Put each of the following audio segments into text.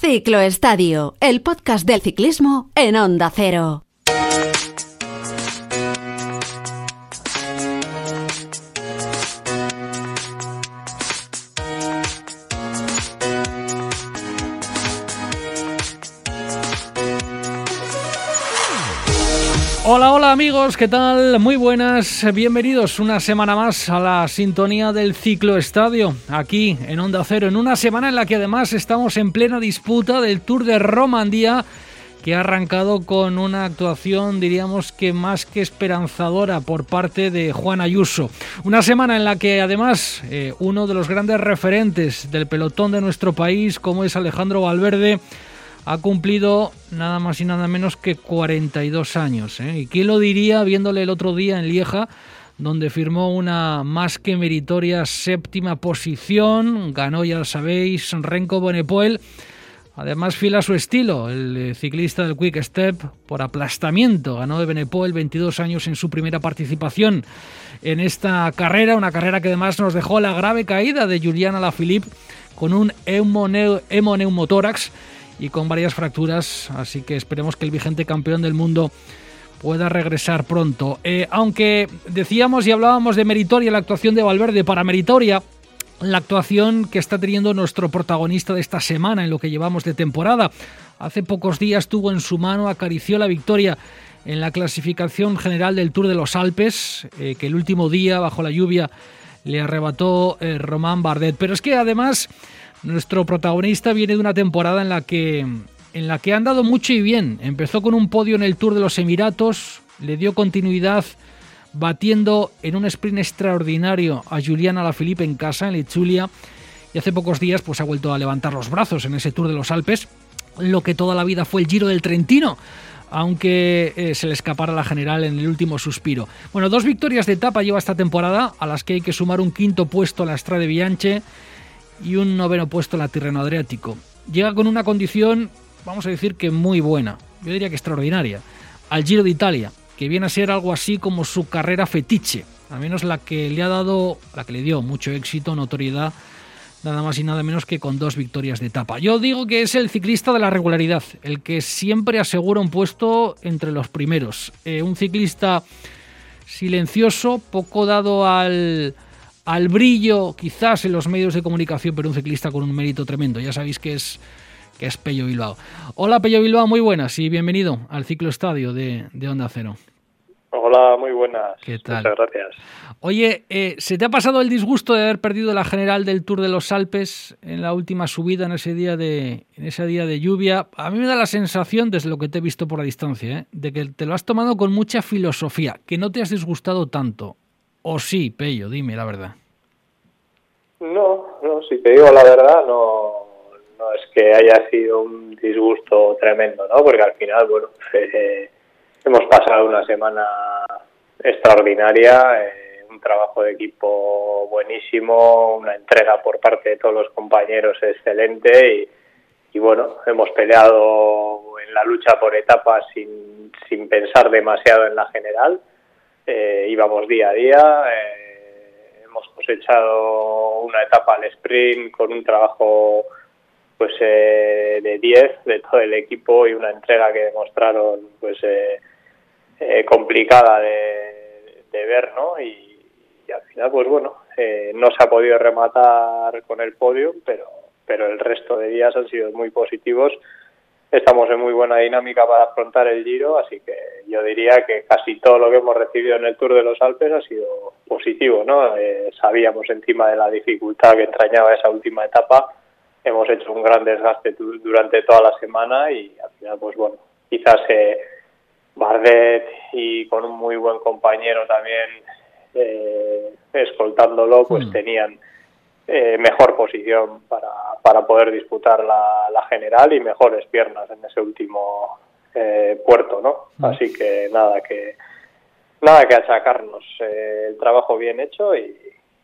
Ciclo Estadio, el podcast del ciclismo en Onda Cero. Amigos, ¿qué tal? Muy buenas, bienvenidos una semana más a la sintonía del Ciclo Estadio, aquí en Onda Cero, en una semana en la que además estamos en plena disputa del Tour de Romandía, que ha arrancado con una actuación, diríamos que más que esperanzadora por parte de Juan Ayuso. Una semana en la que además eh, uno de los grandes referentes del pelotón de nuestro país, como es Alejandro Valverde, ha cumplido nada más y nada menos que 42 años. ¿eh? ¿Y quién lo diría viéndole el otro día en Lieja? donde firmó una más que meritoria séptima posición, ganó, ya sabéis, Renko Bonepoel, además fiel a su estilo, el eh, ciclista del Quick Step por aplastamiento, ganó de Benepoel 22 años en su primera participación en esta carrera, una carrera que además nos dejó la grave caída de Juliana Lafilippe con un hemoneumotórax y con varias fracturas, así que esperemos que el vigente campeón del mundo pueda regresar pronto. Eh, aunque decíamos y hablábamos de meritoria la actuación de Valverde, para meritoria la actuación que está teniendo nuestro protagonista de esta semana en lo que llevamos de temporada. Hace pocos días tuvo en su mano, acarició la victoria en la clasificación general del Tour de los Alpes, eh, que el último día, bajo la lluvia, le arrebató eh, Román Bardet. Pero es que además nuestro protagonista viene de una temporada en la que en la que han dado mucho y bien. Empezó con un podio en el Tour de los Emiratos, le dio continuidad batiendo en un sprint extraordinario a Juliana Lafilippe en casa, en Lechulia, y hace pocos días pues ha vuelto a levantar los brazos en ese Tour de los Alpes, lo que toda la vida fue el Giro del Trentino, aunque eh, se le escapara la general en el último suspiro. Bueno, dos victorias de etapa lleva esta temporada, a las que hay que sumar un quinto puesto a la Strade Bianche y un noveno puesto en la Tirreno Adriático. Llega con una condición, vamos a decir que muy buena, yo diría que extraordinaria, al Giro de Italia, que viene a ser algo así como su carrera fetiche, al menos la que le ha dado, la que le dio mucho éxito, notoriedad, nada más y nada menos que con dos victorias de etapa. Yo digo que es el ciclista de la regularidad, el que siempre asegura un puesto entre los primeros. Eh, un ciclista silencioso, poco dado al al brillo quizás en los medios de comunicación, pero un ciclista con un mérito tremendo. Ya sabéis que es, que es Pello Bilbao. Hola Pello Bilbao, muy buenas y bienvenido al ciclo estadio de, Onda Cero. Hola, muy buenas. ¿Qué tal? Muchas gracias. Oye, eh, ¿se te ha pasado el disgusto de haber perdido la general del Tour de los Alpes en la última subida, en ese día de, en ese día de lluvia? A mí me da la sensación, desde lo que te he visto por la distancia, ¿eh? de que te lo has tomado con mucha filosofía, que no te has disgustado tanto. ¿O sí, Pello? Dime la verdad. No, no, si te digo la verdad, no, no es que haya sido un disgusto tremendo, ¿no? Porque al final, bueno, eh, hemos pasado una semana extraordinaria, eh, un trabajo de equipo buenísimo, una entrega por parte de todos los compañeros excelente y, y bueno, hemos peleado en la lucha por etapas sin, sin pensar demasiado en la general eh, íbamos día a día, eh, hemos cosechado una etapa al sprint con un trabajo pues eh, de 10 de todo el equipo y una entrega que demostraron pues complicada de, ver, ¿no? Y, al final pues bueno, no se ha podido rematar con el podio, pero pero el resto de días han sido muy positivos estamos en muy buena dinámica para afrontar el Giro, así que yo diría que casi todo lo que hemos recibido en el Tour de los Alpes ha sido positivo, ¿no? Eh, sabíamos encima de la dificultad que entrañaba esa última etapa, hemos hecho un gran desgaste durante toda la semana y al final, pues bueno, quizás eh, Bardet y con un muy buen compañero también eh, escoltándolo, pues hmm. tenían eh, mejor posición para, para poder disputar la, la, general y mejores piernas en ese último eh, puerto, ¿no? Mm. Así que nada que nada que achacarnos, eh, el trabajo bien hecho y,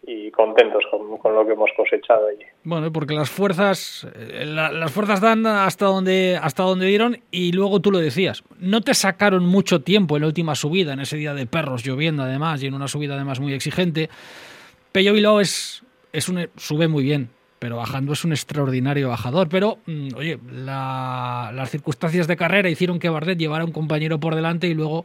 y contentos con, con, lo que hemos cosechado allí. Bueno, porque las fuerzas las fuerzas dan hasta donde hasta donde dieron y luego tú lo decías, no te sacaron mucho tiempo en la última subida, en ese día de perros lloviendo además y en una subida además muy exigente. Pello Bilbao es es un, sube muy bien, pero bajando es un extraordinario bajador. Pero, mm, oye, las circunstancias de carrera hicieron que Bardet llevara a un compañero por delante y luego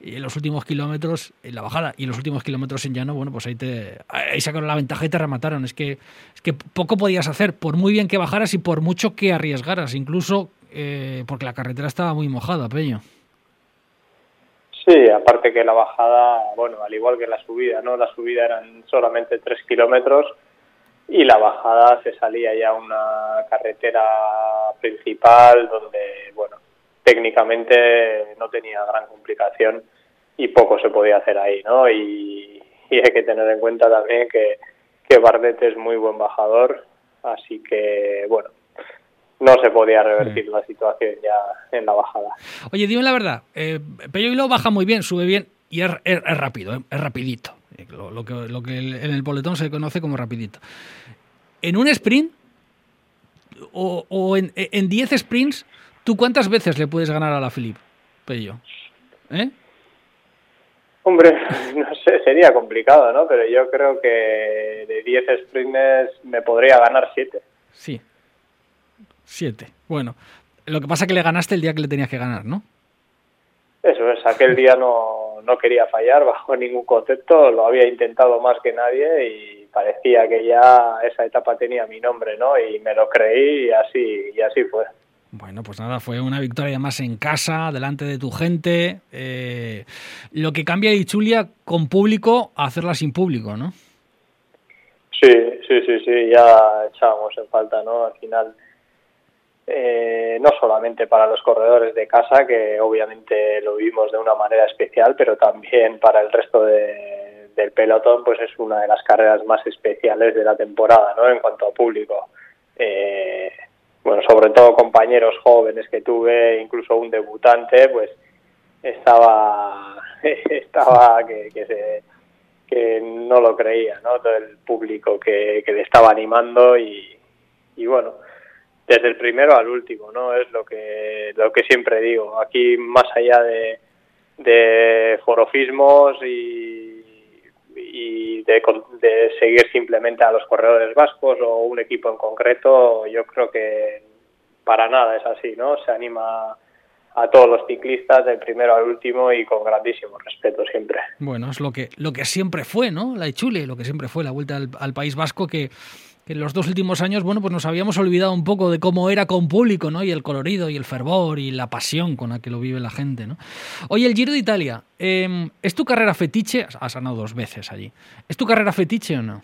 en los últimos kilómetros, en la bajada y los últimos kilómetros en llano, bueno, pues ahí, te, ahí sacaron la ventaja y te remataron. Es que, es que poco podías hacer, por muy bien que bajaras y por mucho que arriesgaras, incluso eh, porque la carretera estaba muy mojada, Peño. Sí, aparte que la bajada, bueno, al igual que la subida, ¿no? La subida eran solamente tres kilómetros y la bajada se salía ya una carretera principal donde, bueno, técnicamente no tenía gran complicación y poco se podía hacer ahí, ¿no? Y, hay que tener en cuenta también que, que Bardet es muy buen bajador, así que, bueno, no se podía revertir la situación ya en la bajada. Oye, dime la verdad, eh, Pello Hilo baja muy bien, sube bien y es, rápido, eh, es rapidito, lo, que, lo que en el boletón se conoce como rapidito. En un sprint o, en 10 sprints, ¿tú cuántas veces le puedes ganar a la Philippe, Pello? ¿Eh? Hombre, no sé, sería complicado, ¿no? Pero yo creo que de 10 sprints me podría ganar 7. Sí, Siete. Bueno, lo que pasa es que le ganaste el día que le tenías que ganar, ¿no? Eso es, aquel día no, no quería fallar bajo ningún concepto, lo había intentado más que nadie y parecía que ya esa etapa tenía mi nombre, ¿no? Y me lo creí y así, y así fue. Bueno, pues nada, fue una victoria más en casa, delante de tu gente. Eh, lo que cambia de Chulia con público a hacerla sin público, ¿no? Sí, sí, sí, sí, ya echábamos en falta, ¿no? Al final eh, no solamente para los corredores de casa, que obviamente lo vimos de una manera especial, pero también para el resto del pelotón, pues es una de las carreras más especiales de la temporada, ¿no? En cuanto a público. Eh, bueno, sobre todo compañeros jóvenes que tuve, incluso un debutante, pues estaba, estaba que, que, que no lo creía, ¿no? Todo el público que, que le estaba animando y, y bueno, desde el primero al último, ¿no? Es lo que, lo que siempre digo. Aquí, más allá de, de forofismos y, y de, de, seguir simplemente a los corredores vascos o un equipo en concreto, yo creo que para nada es así, ¿no? Se anima a todos los ciclistas del primero al último y con grandísimo respeto siempre. Bueno, es lo que, lo que siempre fue, ¿no? La Ichule, lo que siempre fue la vuelta al País Vasco que que en los dos últimos años, bueno, pues nos habíamos olvidado un poco de cómo era con público, ¿no? Y el colorido y el fervor y la pasión con la que lo vive la gente, ¿no? Oye, el Giro de Italia, em, ¿es tu carrera fetiche? Has ganado dos veces allí. ¿Es tu carrera fetiche o no?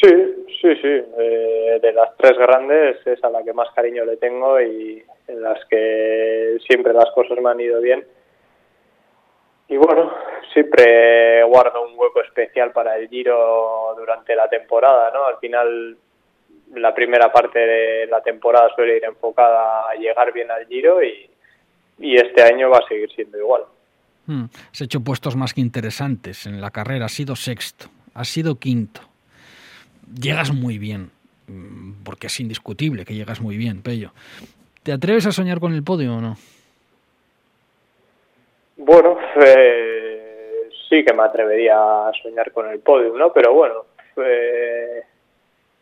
Sí, sí, sí. Eh, de las tres grandes es a la que más cariño le tengo y en las que siempre las cosas me han ido bien y bueno, siempre guardo un hueco especial para el Giro durante la temporada, ¿no? Al final, la primera parte de la temporada suele ir enfocada a llegar bien al Giro y, este año va a seguir siendo igual. Hmm. Has hecho puestos más que interesantes en la carrera, has sido sexto, has sido quinto. Llegas muy bien, mm, porque es indiscutible que llegas muy bien, Pello. ¿Te atreves a soñar con el podio o no? Bueno, eh, sí que me atrevería a soñar con el podio, ¿no? Pero bueno, eh,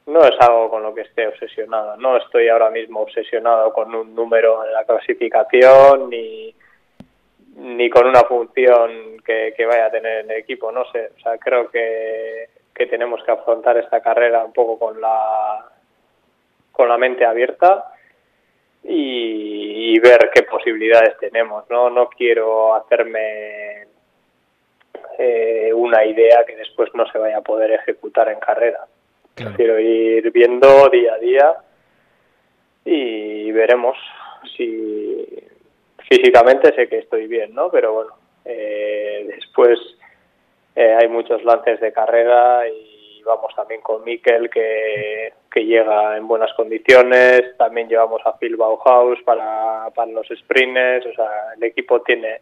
no es algo con lo que esté obsesionado. No estoy ahora mismo obsesionado con un número en la clasificación ni, ni con una función que, que vaya a tener en el equipo. No sé, o sea, creo que, que tenemos que afrontar esta carrera un poco con la, con la mente abierta y, ver qué posibilidades tenemos. No, no quiero hacerme eh, una idea que después no se vaya a poder ejecutar en carrera. Quiero ir viendo día a día y veremos si físicamente sé que estoy bien, ¿no? Pero bueno, eh, después eh, hay muchos lances de carrera y vamos también con Mikel que, que llega en buenas condiciones, también llevamos a Phil Bauhaus para, para los sprints, o sea, el equipo tiene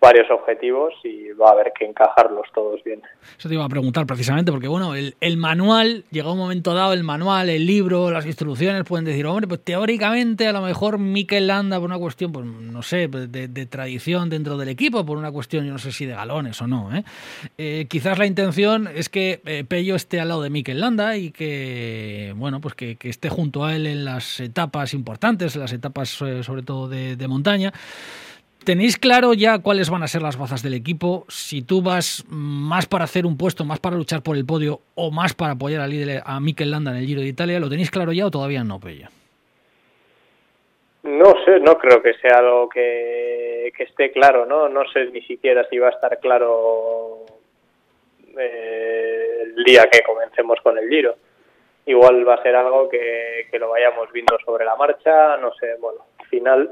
varios objetivos y va a haber que encajarlos todos bien. Eso te iba a preguntar precisamente, porque bueno, el, el manual, llega un momento dado, el manual, el libro, las instrucciones pueden decir, hombre, pues teóricamente a lo mejor Mikel Landa por una cuestión, pues no sé, pues, de, de, tradición dentro del equipo, por una cuestión, yo no sé si de galones o no, ¿eh? eh quizás la intención es que eh, Pello esté al lado de Mikel Landa y que, bueno, pues que, que, esté junto a él en las etapas importantes, en las etapas eh, sobre todo de, de montaña. ¿Tenéis claro ya cuáles van a ser las bazas del equipo? Si tú vas más para hacer un puesto, más para luchar por el podio o más para apoyar al líder, a Mikel Landa en el Giro de Italia, ¿lo tenéis claro ya o todavía no, Pella? No sé, no creo que sea algo que, que esté claro, ¿no? No sé ni siquiera si va a estar claro eh, el día que comencemos con el Giro. Igual va a ser algo que, que lo vayamos viendo sobre la marcha, no sé, bueno, al final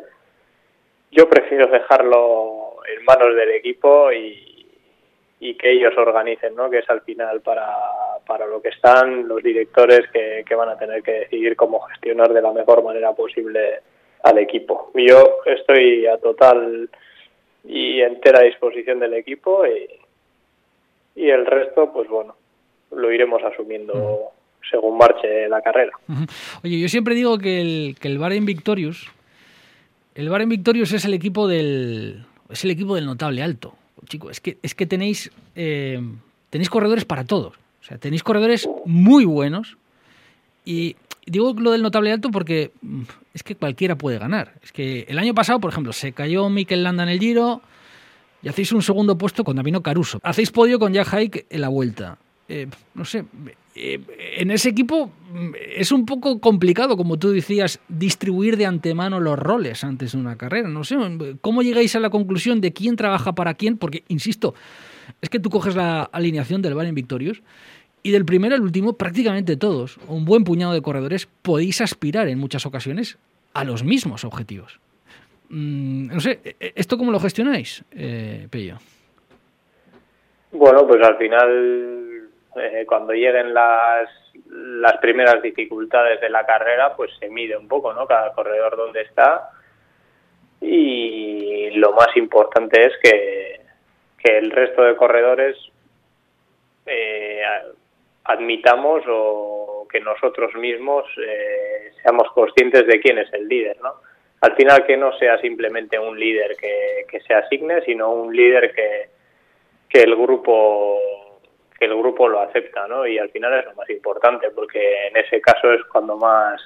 yo prefiero dejarlo en manos del equipo y, y que ellos organicen, ¿no? Que es al final para, para lo que están los directores que, que van a tener que decidir cómo gestionar de la mejor manera posible al equipo. Yo estoy a total y entera disposición del equipo y, y el resto, pues bueno, lo iremos asumiendo según marche la carrera. Oye, yo siempre digo que el, que el Bahrain Victorious el Bar en Victorious es el equipo del es el equipo del notable alto. Chicos, es que es que tenéis eh, tenéis corredores para todos. O sea, tenéis corredores muy buenos y digo lo del notable alto porque mm, es que cualquiera puede ganar. Es que el año pasado, por ejemplo, se cayó Mikel Landa en el Giro y hacéis un segundo puesto con Davino Caruso. Hacéis podio con Jack Hike en la vuelta. Eh, no sé, eh, en ese equipo mm, es un poco complicado, como tú decías, distribuir de antemano los roles antes de una carrera. No sé, ¿cómo llegáis a la conclusión de quién trabaja para quién? Porque, insisto, es que tú coges la alineación del en Victorious y del primero al último, prácticamente todos, un buen puñado de corredores, podéis aspirar en muchas ocasiones a los mismos objetivos. Mm, no sé, ¿e-, ¿esto cómo lo gestionáis, eh? Bueno, pues al final eh, cuando lleguen las, las primeras dificultades de la carrera, pues se mide un poco, ¿no? Cada corredor donde está. Y lo más importante es que, que el resto de corredores eh, admitamos o que nosotros mismos eh, seamos conscientes de quién es el líder, ¿no? Al final que no sea simplemente un líder que, que se asigne, sino un líder que, que el grupo que el grupo lo acepta, ¿no? Y al final es lo más importante, porque en ese caso es cuando más,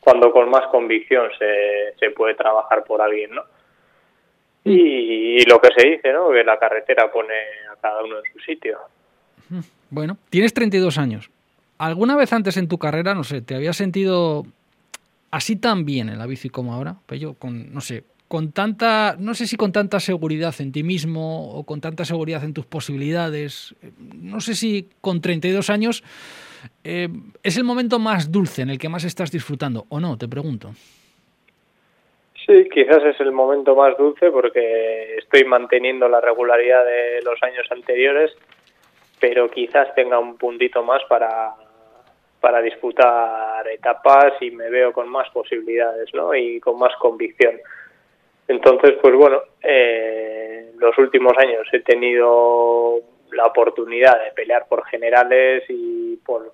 cuando con más convicción se, se puede trabajar por alguien, ¿no? Y, y, lo que se dice, ¿no? Que la carretera pone a cada uno en su sitio. Bueno, tienes 32 años. ¿Alguna vez antes en tu carrera, no sé, te habías sentido así tan bien en la bici como ahora? Pues yo, con, no sé, con tanta, no sé si con tanta seguridad en ti mismo o con tanta seguridad en tus posibilidades, no sé si con 32 años eh, es el momento más dulce en el que más estás disfrutando o no, te pregunto. Sí, quizás es el momento más dulce porque estoy manteniendo la regularidad de los años anteriores, pero quizás tenga un puntito más para, para disputar etapas y me veo con más posibilidades ¿no? y con más convicción. Entonces, pues bueno, eh, los últimos años he tenido la oportunidad de pelear por generales y por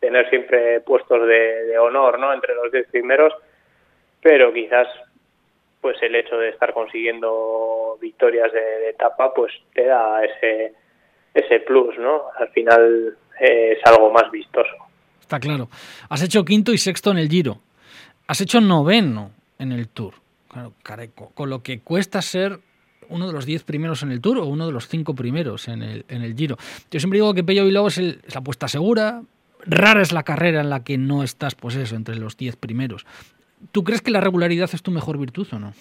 tener siempre puestos de, de honor, ¿no? Entre los diez primeros, pero quizás, pues el hecho de estar consiguiendo victorias de, de etapa, pues te da ese ese plus, ¿no? Al final eh, es algo más vistoso. Está claro. Has hecho quinto y sexto en el Giro. Has hecho noveno en el Tour. Claro. Con lo que cuesta ser uno de los diez primeros en el Tour o uno de los cinco primeros en el, en el Giro. Yo siempre digo que Pello Bilbao es, es la apuesta segura. Rara es la carrera en la que no estás, pues eso, entre los diez primeros. ¿Tú crees que la regularidad es tu mejor virtud o no?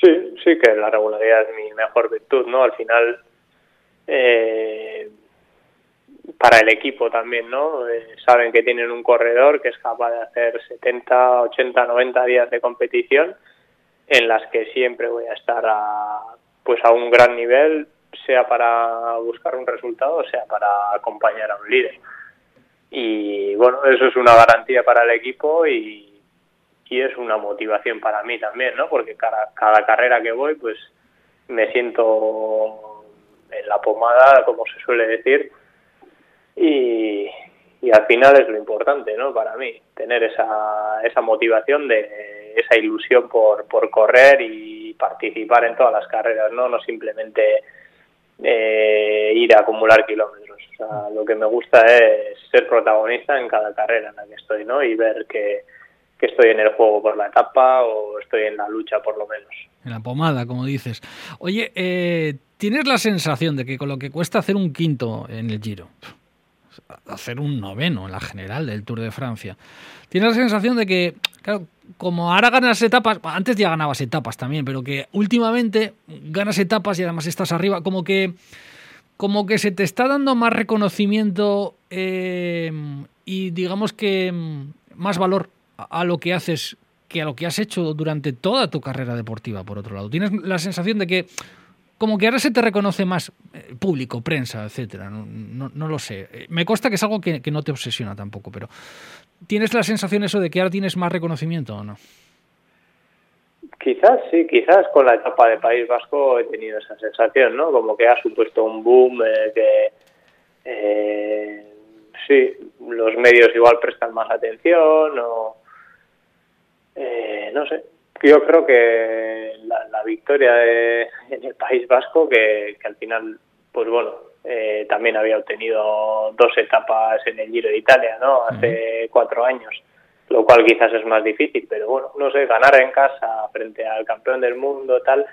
Sí, sí que la regularidad es mi mejor virtud, ¿no? Al final, eh, para el equipo también, ¿no? Eh, saben que tienen un corredor que es capaz de hacer 70, 80, 90 días de competición en las que siempre voy a estar a, pues a un gran nivel, sea para buscar un resultado, sea para acompañar a un líder. Y bueno, eso es una garantía para el equipo y, y es una motivación para mí también, ¿no? Porque cada, cada carrera que voy, pues me siento en la pomada, como se suele decir, y, al final es lo importante, ¿no? Para mí, tener esa, esa motivación de esa ilusión por, por correr y participar en todas las carreras, ¿no? No simplemente eh, ir a acumular kilómetros. O sea, lo que me gusta es ser protagonista en cada carrera en la que estoy, ¿no? Y ver que, que estoy en el juego por la etapa o estoy en la lucha por lo menos. En la pomada, como dices. Oye, eh, ¿tienes la sensación de que con lo que cuesta hacer un quinto en el Giro, hacer un noveno en la general del Tour de Francia, tienes la sensación de que, claro, como ahora ganas etapas, antes ya ganabas etapas también, pero que últimamente ganas etapas y además estás arriba, como que como que se te está dando más reconocimiento eh, y digamos que más valor a lo que haces que a lo que has hecho durante toda tu carrera deportiva, por otro lado. Tienes la sensación de que como que ahora se te reconoce más eh, público, prensa, etcétera. No, lo sé. Eh, me consta que es algo que, no te obsesiona tampoco, pero ¿tienes la sensación eso de que ahora tienes más reconocimiento o no? Quizás sí, quizás con la etapa de País Vasco he tenido esa sensación, ¿no? Como que ha supuesto un boom, eh, que eh, sí, los medios igual prestan más atención o no sé. Yo creo que la, la victoria de, en el País Vasco, que, que al final, pues bueno, eh, también había obtenido dos etapas en el Giro de Italia, ¿no? Hace cuatro años lo cual quizás es más difícil, pero bueno, no sé, ganar en casa frente al campeón del mundo, tal,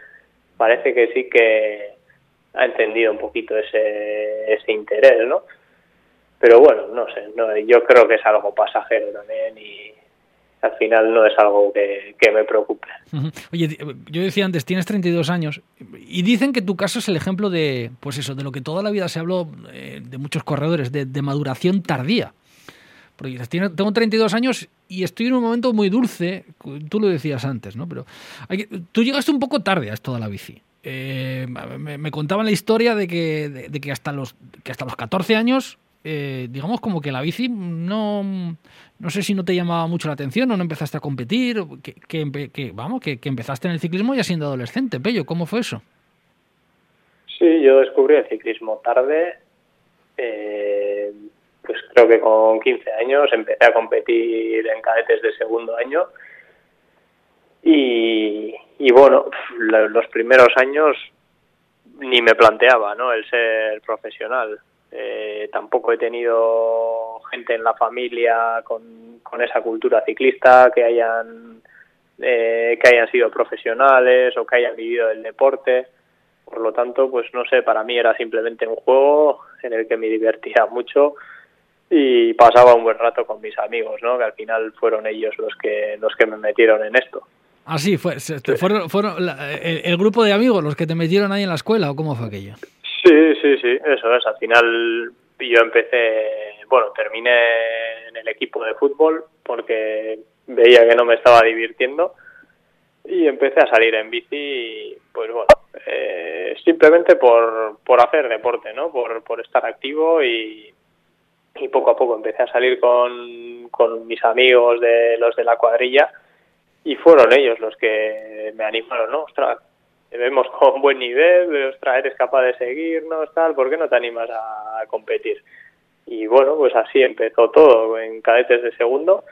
parece que sí que ha entendido un poquito ese, ese interés, ¿no? Pero bueno, no sé, no, yo creo que es algo pasajero también y al final no es algo que, que me preocupe. Oye, yo decía antes, tienes 32 años y dicen que tu caso es el ejemplo de, pues eso, de lo que toda la vida se habló eh, de muchos corredores, de, maduración tardía. Porque tengo 32 años y estoy en un momento muy dulce, tú lo decías antes, ¿no? Pero tú llegaste un poco tarde a esto la bici. Eh, me, contaban la historia de que, de, que, hasta, los, que hasta los 14 años, eh, digamos como que la bici no, no sé si no te llamaba mucho la atención o no empezaste a competir, que, que, que vamos, que, empezaste en el ciclismo ya siendo adolescente. Pello, ¿cómo fue eso? Sí, yo descubrí el ciclismo tarde. Eh, pues creo que con 15 años empecé a competir en cadetes de segundo año y, y bueno, los primeros años ni me planteaba ¿no? el ser profesional. Eh, tampoco he tenido gente en la familia con, esa cultura ciclista que hayan eh, que hayan sido profesionales o que hayan vivido el deporte. Por lo tanto, pues no sé, para mí era simplemente un juego en el que me divertía mucho y pasaba un buen rato con mis amigos, ¿no? Que al final fueron ellos los que los que me metieron en esto. Ah, sí, fue, fueron la, el, el, grupo de amigos los que te metieron ahí en la escuela o cómo fue aquello. Sí, sí, eso es. Al final yo empecé, bueno, terminé en el equipo de fútbol porque veía que no me estaba divirtiendo y empecé a salir en bici, pues bueno, eh, simplemente por, por hacer deporte, ¿no? Por, por estar activo y, y poco a poco empecé a salir con, con mis amigos de los de la cuadrilla y fueron ellos los que me animaron, ¿no? Ostras, vemos con buen nivel, ostras, eres capaz de seguirnos, tal, ¿por qué no te animas a competir? Y bueno, pues así empezó todo en cadetes de segundo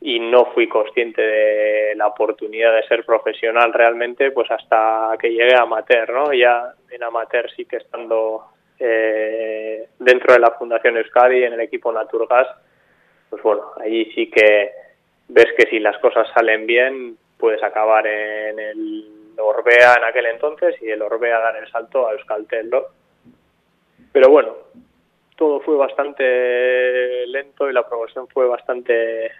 y no fui consciente de la oportunidad de ser profesional realmente pues hasta que llegué a amateur, ¿no? Ya en amateur sí que estando eh, dentro de la Fundación Euskadi, en el equipo Naturgas, pues bueno, allí sí que ves que si las cosas salen bien, puedes acabar en el Orbea en aquel entonces y el Orbea dar el salto a Euskaltel. Pero bueno, todo fue bastante lento y la progresión fue bastante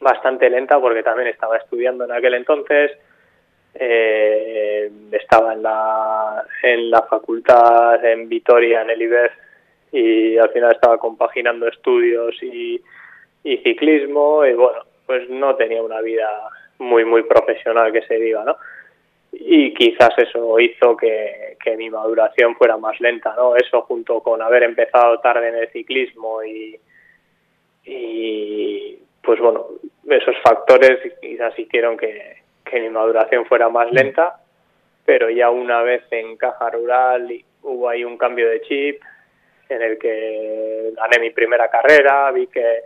bastante lenta porque también estaba estudiando en aquel entonces, eh, estaba en la, en la facultad en Vitoria, en el IBEF, y al final estaba compaginando estudios y, y ciclismo, y bueno, pues no tenía una vida muy, muy profesional que se diga, ¿no? Y quizás eso hizo que, que mi maduración fuera más lenta, ¿no? Eso junto con haber empezado tarde en el ciclismo y, y pues bueno, esos factores quizás hicieron que, que mi maduración fuera más lenta pero ya una vez en Caja Rural hubo ahí un cambio de chip en el que gané mi primera carrera, vi que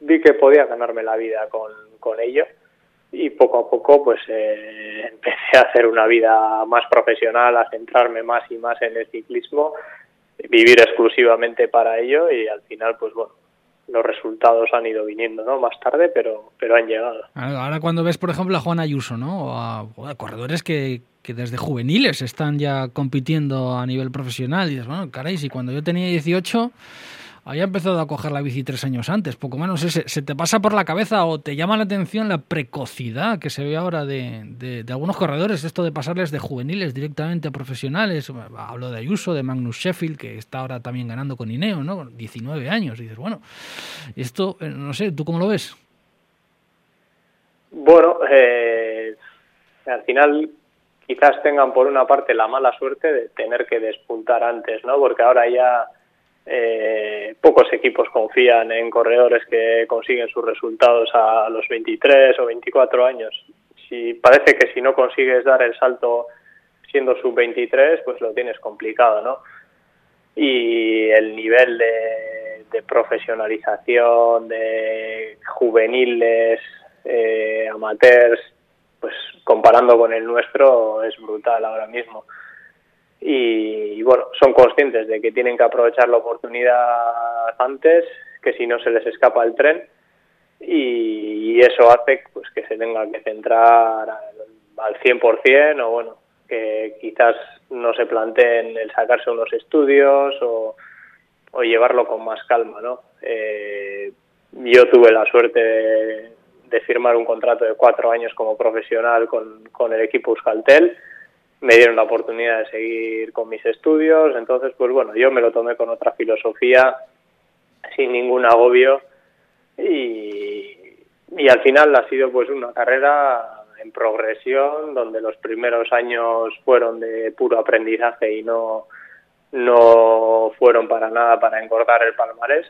vi que podía ganarme la vida con, con ello y poco a poco pues eh, empecé a hacer una vida más profesional, a centrarme más y más en el ciclismo, vivir exclusivamente para ello y al final pues bueno, los resultados han ido viniendo, ¿no? Más tarde, pero, pero han llegado. Ahora cuando ves, por ejemplo, a Juan Ayuso, ¿no? O a, corredores que, que, desde juveniles están ya compitiendo a nivel profesional, y dices, bueno, caray, si cuando yo tenía 18 había empezado a coger la bici tres años antes, poco menos. ¿Se, se te pasa por la cabeza o te llama la atención la precocidad que se ve ahora de, de, algunos corredores? Esto de pasarles de juveniles directamente a profesionales. Hablo de Ayuso, de Magnus Sheffield, que está ahora también ganando con Ineo, ¿no? 19 años. Y dices, bueno, esto, eh, no sé, ¿tú cómo lo ves? Bueno, eh, al final quizás tengan por una parte la mala suerte de tener que despuntar antes, ¿no? Porque ahora ya eh, pocos equipos confían en corredores que consiguen sus resultados a los 23 o 24 años. Si parece que si no consigues dar el salto siendo sub 23, pues lo tienes complicado, ¿no? Y el nivel de, profesionalización de juveniles, eh, amateurs, pues comparando con el nuestro es brutal ahora mismo y, bueno, son conscientes de que tienen que aprovechar la oportunidad antes, que si no se les escapa el tren y, eso hace pues que se tengan que centrar al, 100% o bueno, que quizás no se planteen el sacarse unos estudios o, o llevarlo con más calma, ¿no? Eh, yo tuve la suerte de, de, firmar un contrato de cuatro años como profesional con, con el equipo Euskaltel me dieron la oportunidad de seguir con mis estudios, entonces pues bueno, yo me lo tomé con otra filosofía, sin ningún agobio y, y al final ha sido pues una carrera en progresión donde los primeros años fueron de puro aprendizaje y no no fueron para nada para engordar el palmarés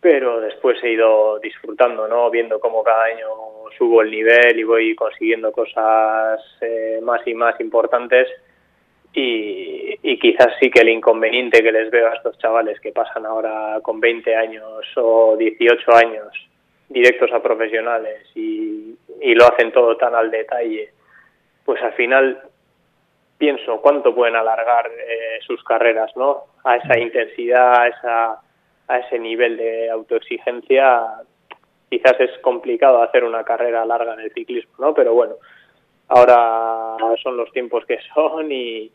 pero después he ido disfrutando, ¿no? Viendo cómo cada año subo el nivel y voy consiguiendo cosas eh, más y más importantes y, y, quizás sí que el inconveniente que les veo a estos chavales que pasan ahora con 20 años o 18 años directos a profesionales y, y lo hacen todo tan al detalle, pues al final pienso cuánto pueden alargar eh, sus carreras, ¿no? A esa intensidad, a esa a ese nivel de autoexigencia quizás es complicado hacer una carrera larga en el ciclismo, ¿no? Pero bueno, ahora son los tiempos que son y,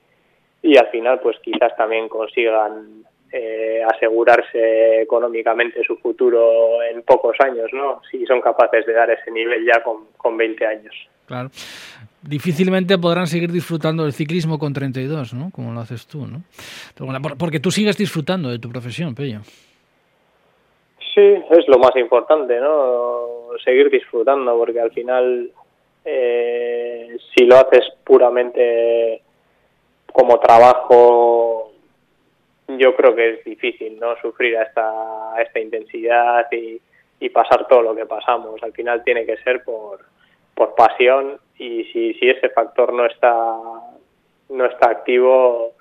y al final pues quizás también consigan eh, asegurarse económicamente su futuro en pocos años, ¿no? Si son capaces de dar ese nivel ya con, con 20 años. Claro. Difícilmente podrán seguir disfrutando del ciclismo con 32, ¿no? Como lo haces tú, ¿no? Porque tú sigues disfrutando de tu profesión, Pello. Sí, es lo más importante, ¿no? Seguir disfrutando, porque al final, eh, si lo haces puramente como trabajo, yo creo que es difícil, ¿no? Sufrir a esta, esta intensidad y, y pasar todo lo que pasamos. Al final tiene que ser por, por pasión y si, si ese factor no está, no está activo,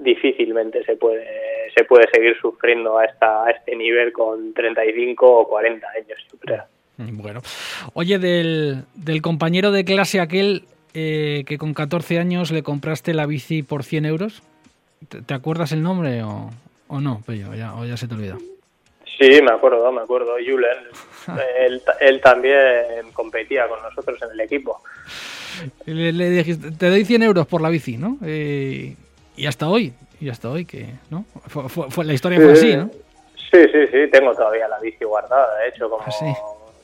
difícilmente se puede se puede seguir sufriendo a, esta, a este nivel con 35 o 40 años, yo creo. Bueno, oye, del, del compañero de clase aquel eh, que con 14 años le compraste la bici por 100 euros, ¿te, acuerdas el nombre o, o no, Pello, ya, o ya se te olvida? Sí, me acuerdo, me acuerdo, Julen. él, él, también competía con nosotros en el equipo. Le, dijiste, te doy 100 euros por la bici, ¿no? Eh, y hasta hoy, y hasta hoy que, ¿no? Fue, la historia fue así, ¿no? Sí, sí, sí, tengo todavía la bici guardada, de hecho, como ah,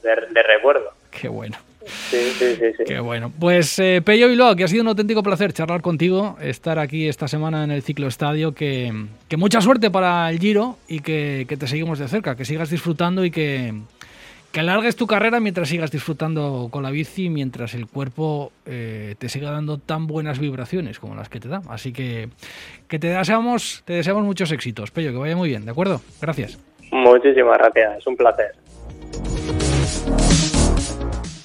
de, recuerdo. Qué bueno. Sí, sí, sí, Qué bueno. Pues eh, Pello Bilbao, que ha sido un auténtico placer charlar contigo, estar aquí esta semana en el Ciclo Estadio, que, que mucha suerte para el Giro y que, que te seguimos de cerca, que sigas disfrutando y que, que alargues tu carrera mientras sigas disfrutando con la bici, mientras el cuerpo eh, te siga dando tan buenas vibraciones como las que te da. Así que, que te deseamos, te deseamos muchos éxitos, Pello, que vaya muy bien, ¿de acuerdo? Gracias. Muchísimas gracias, es un placer.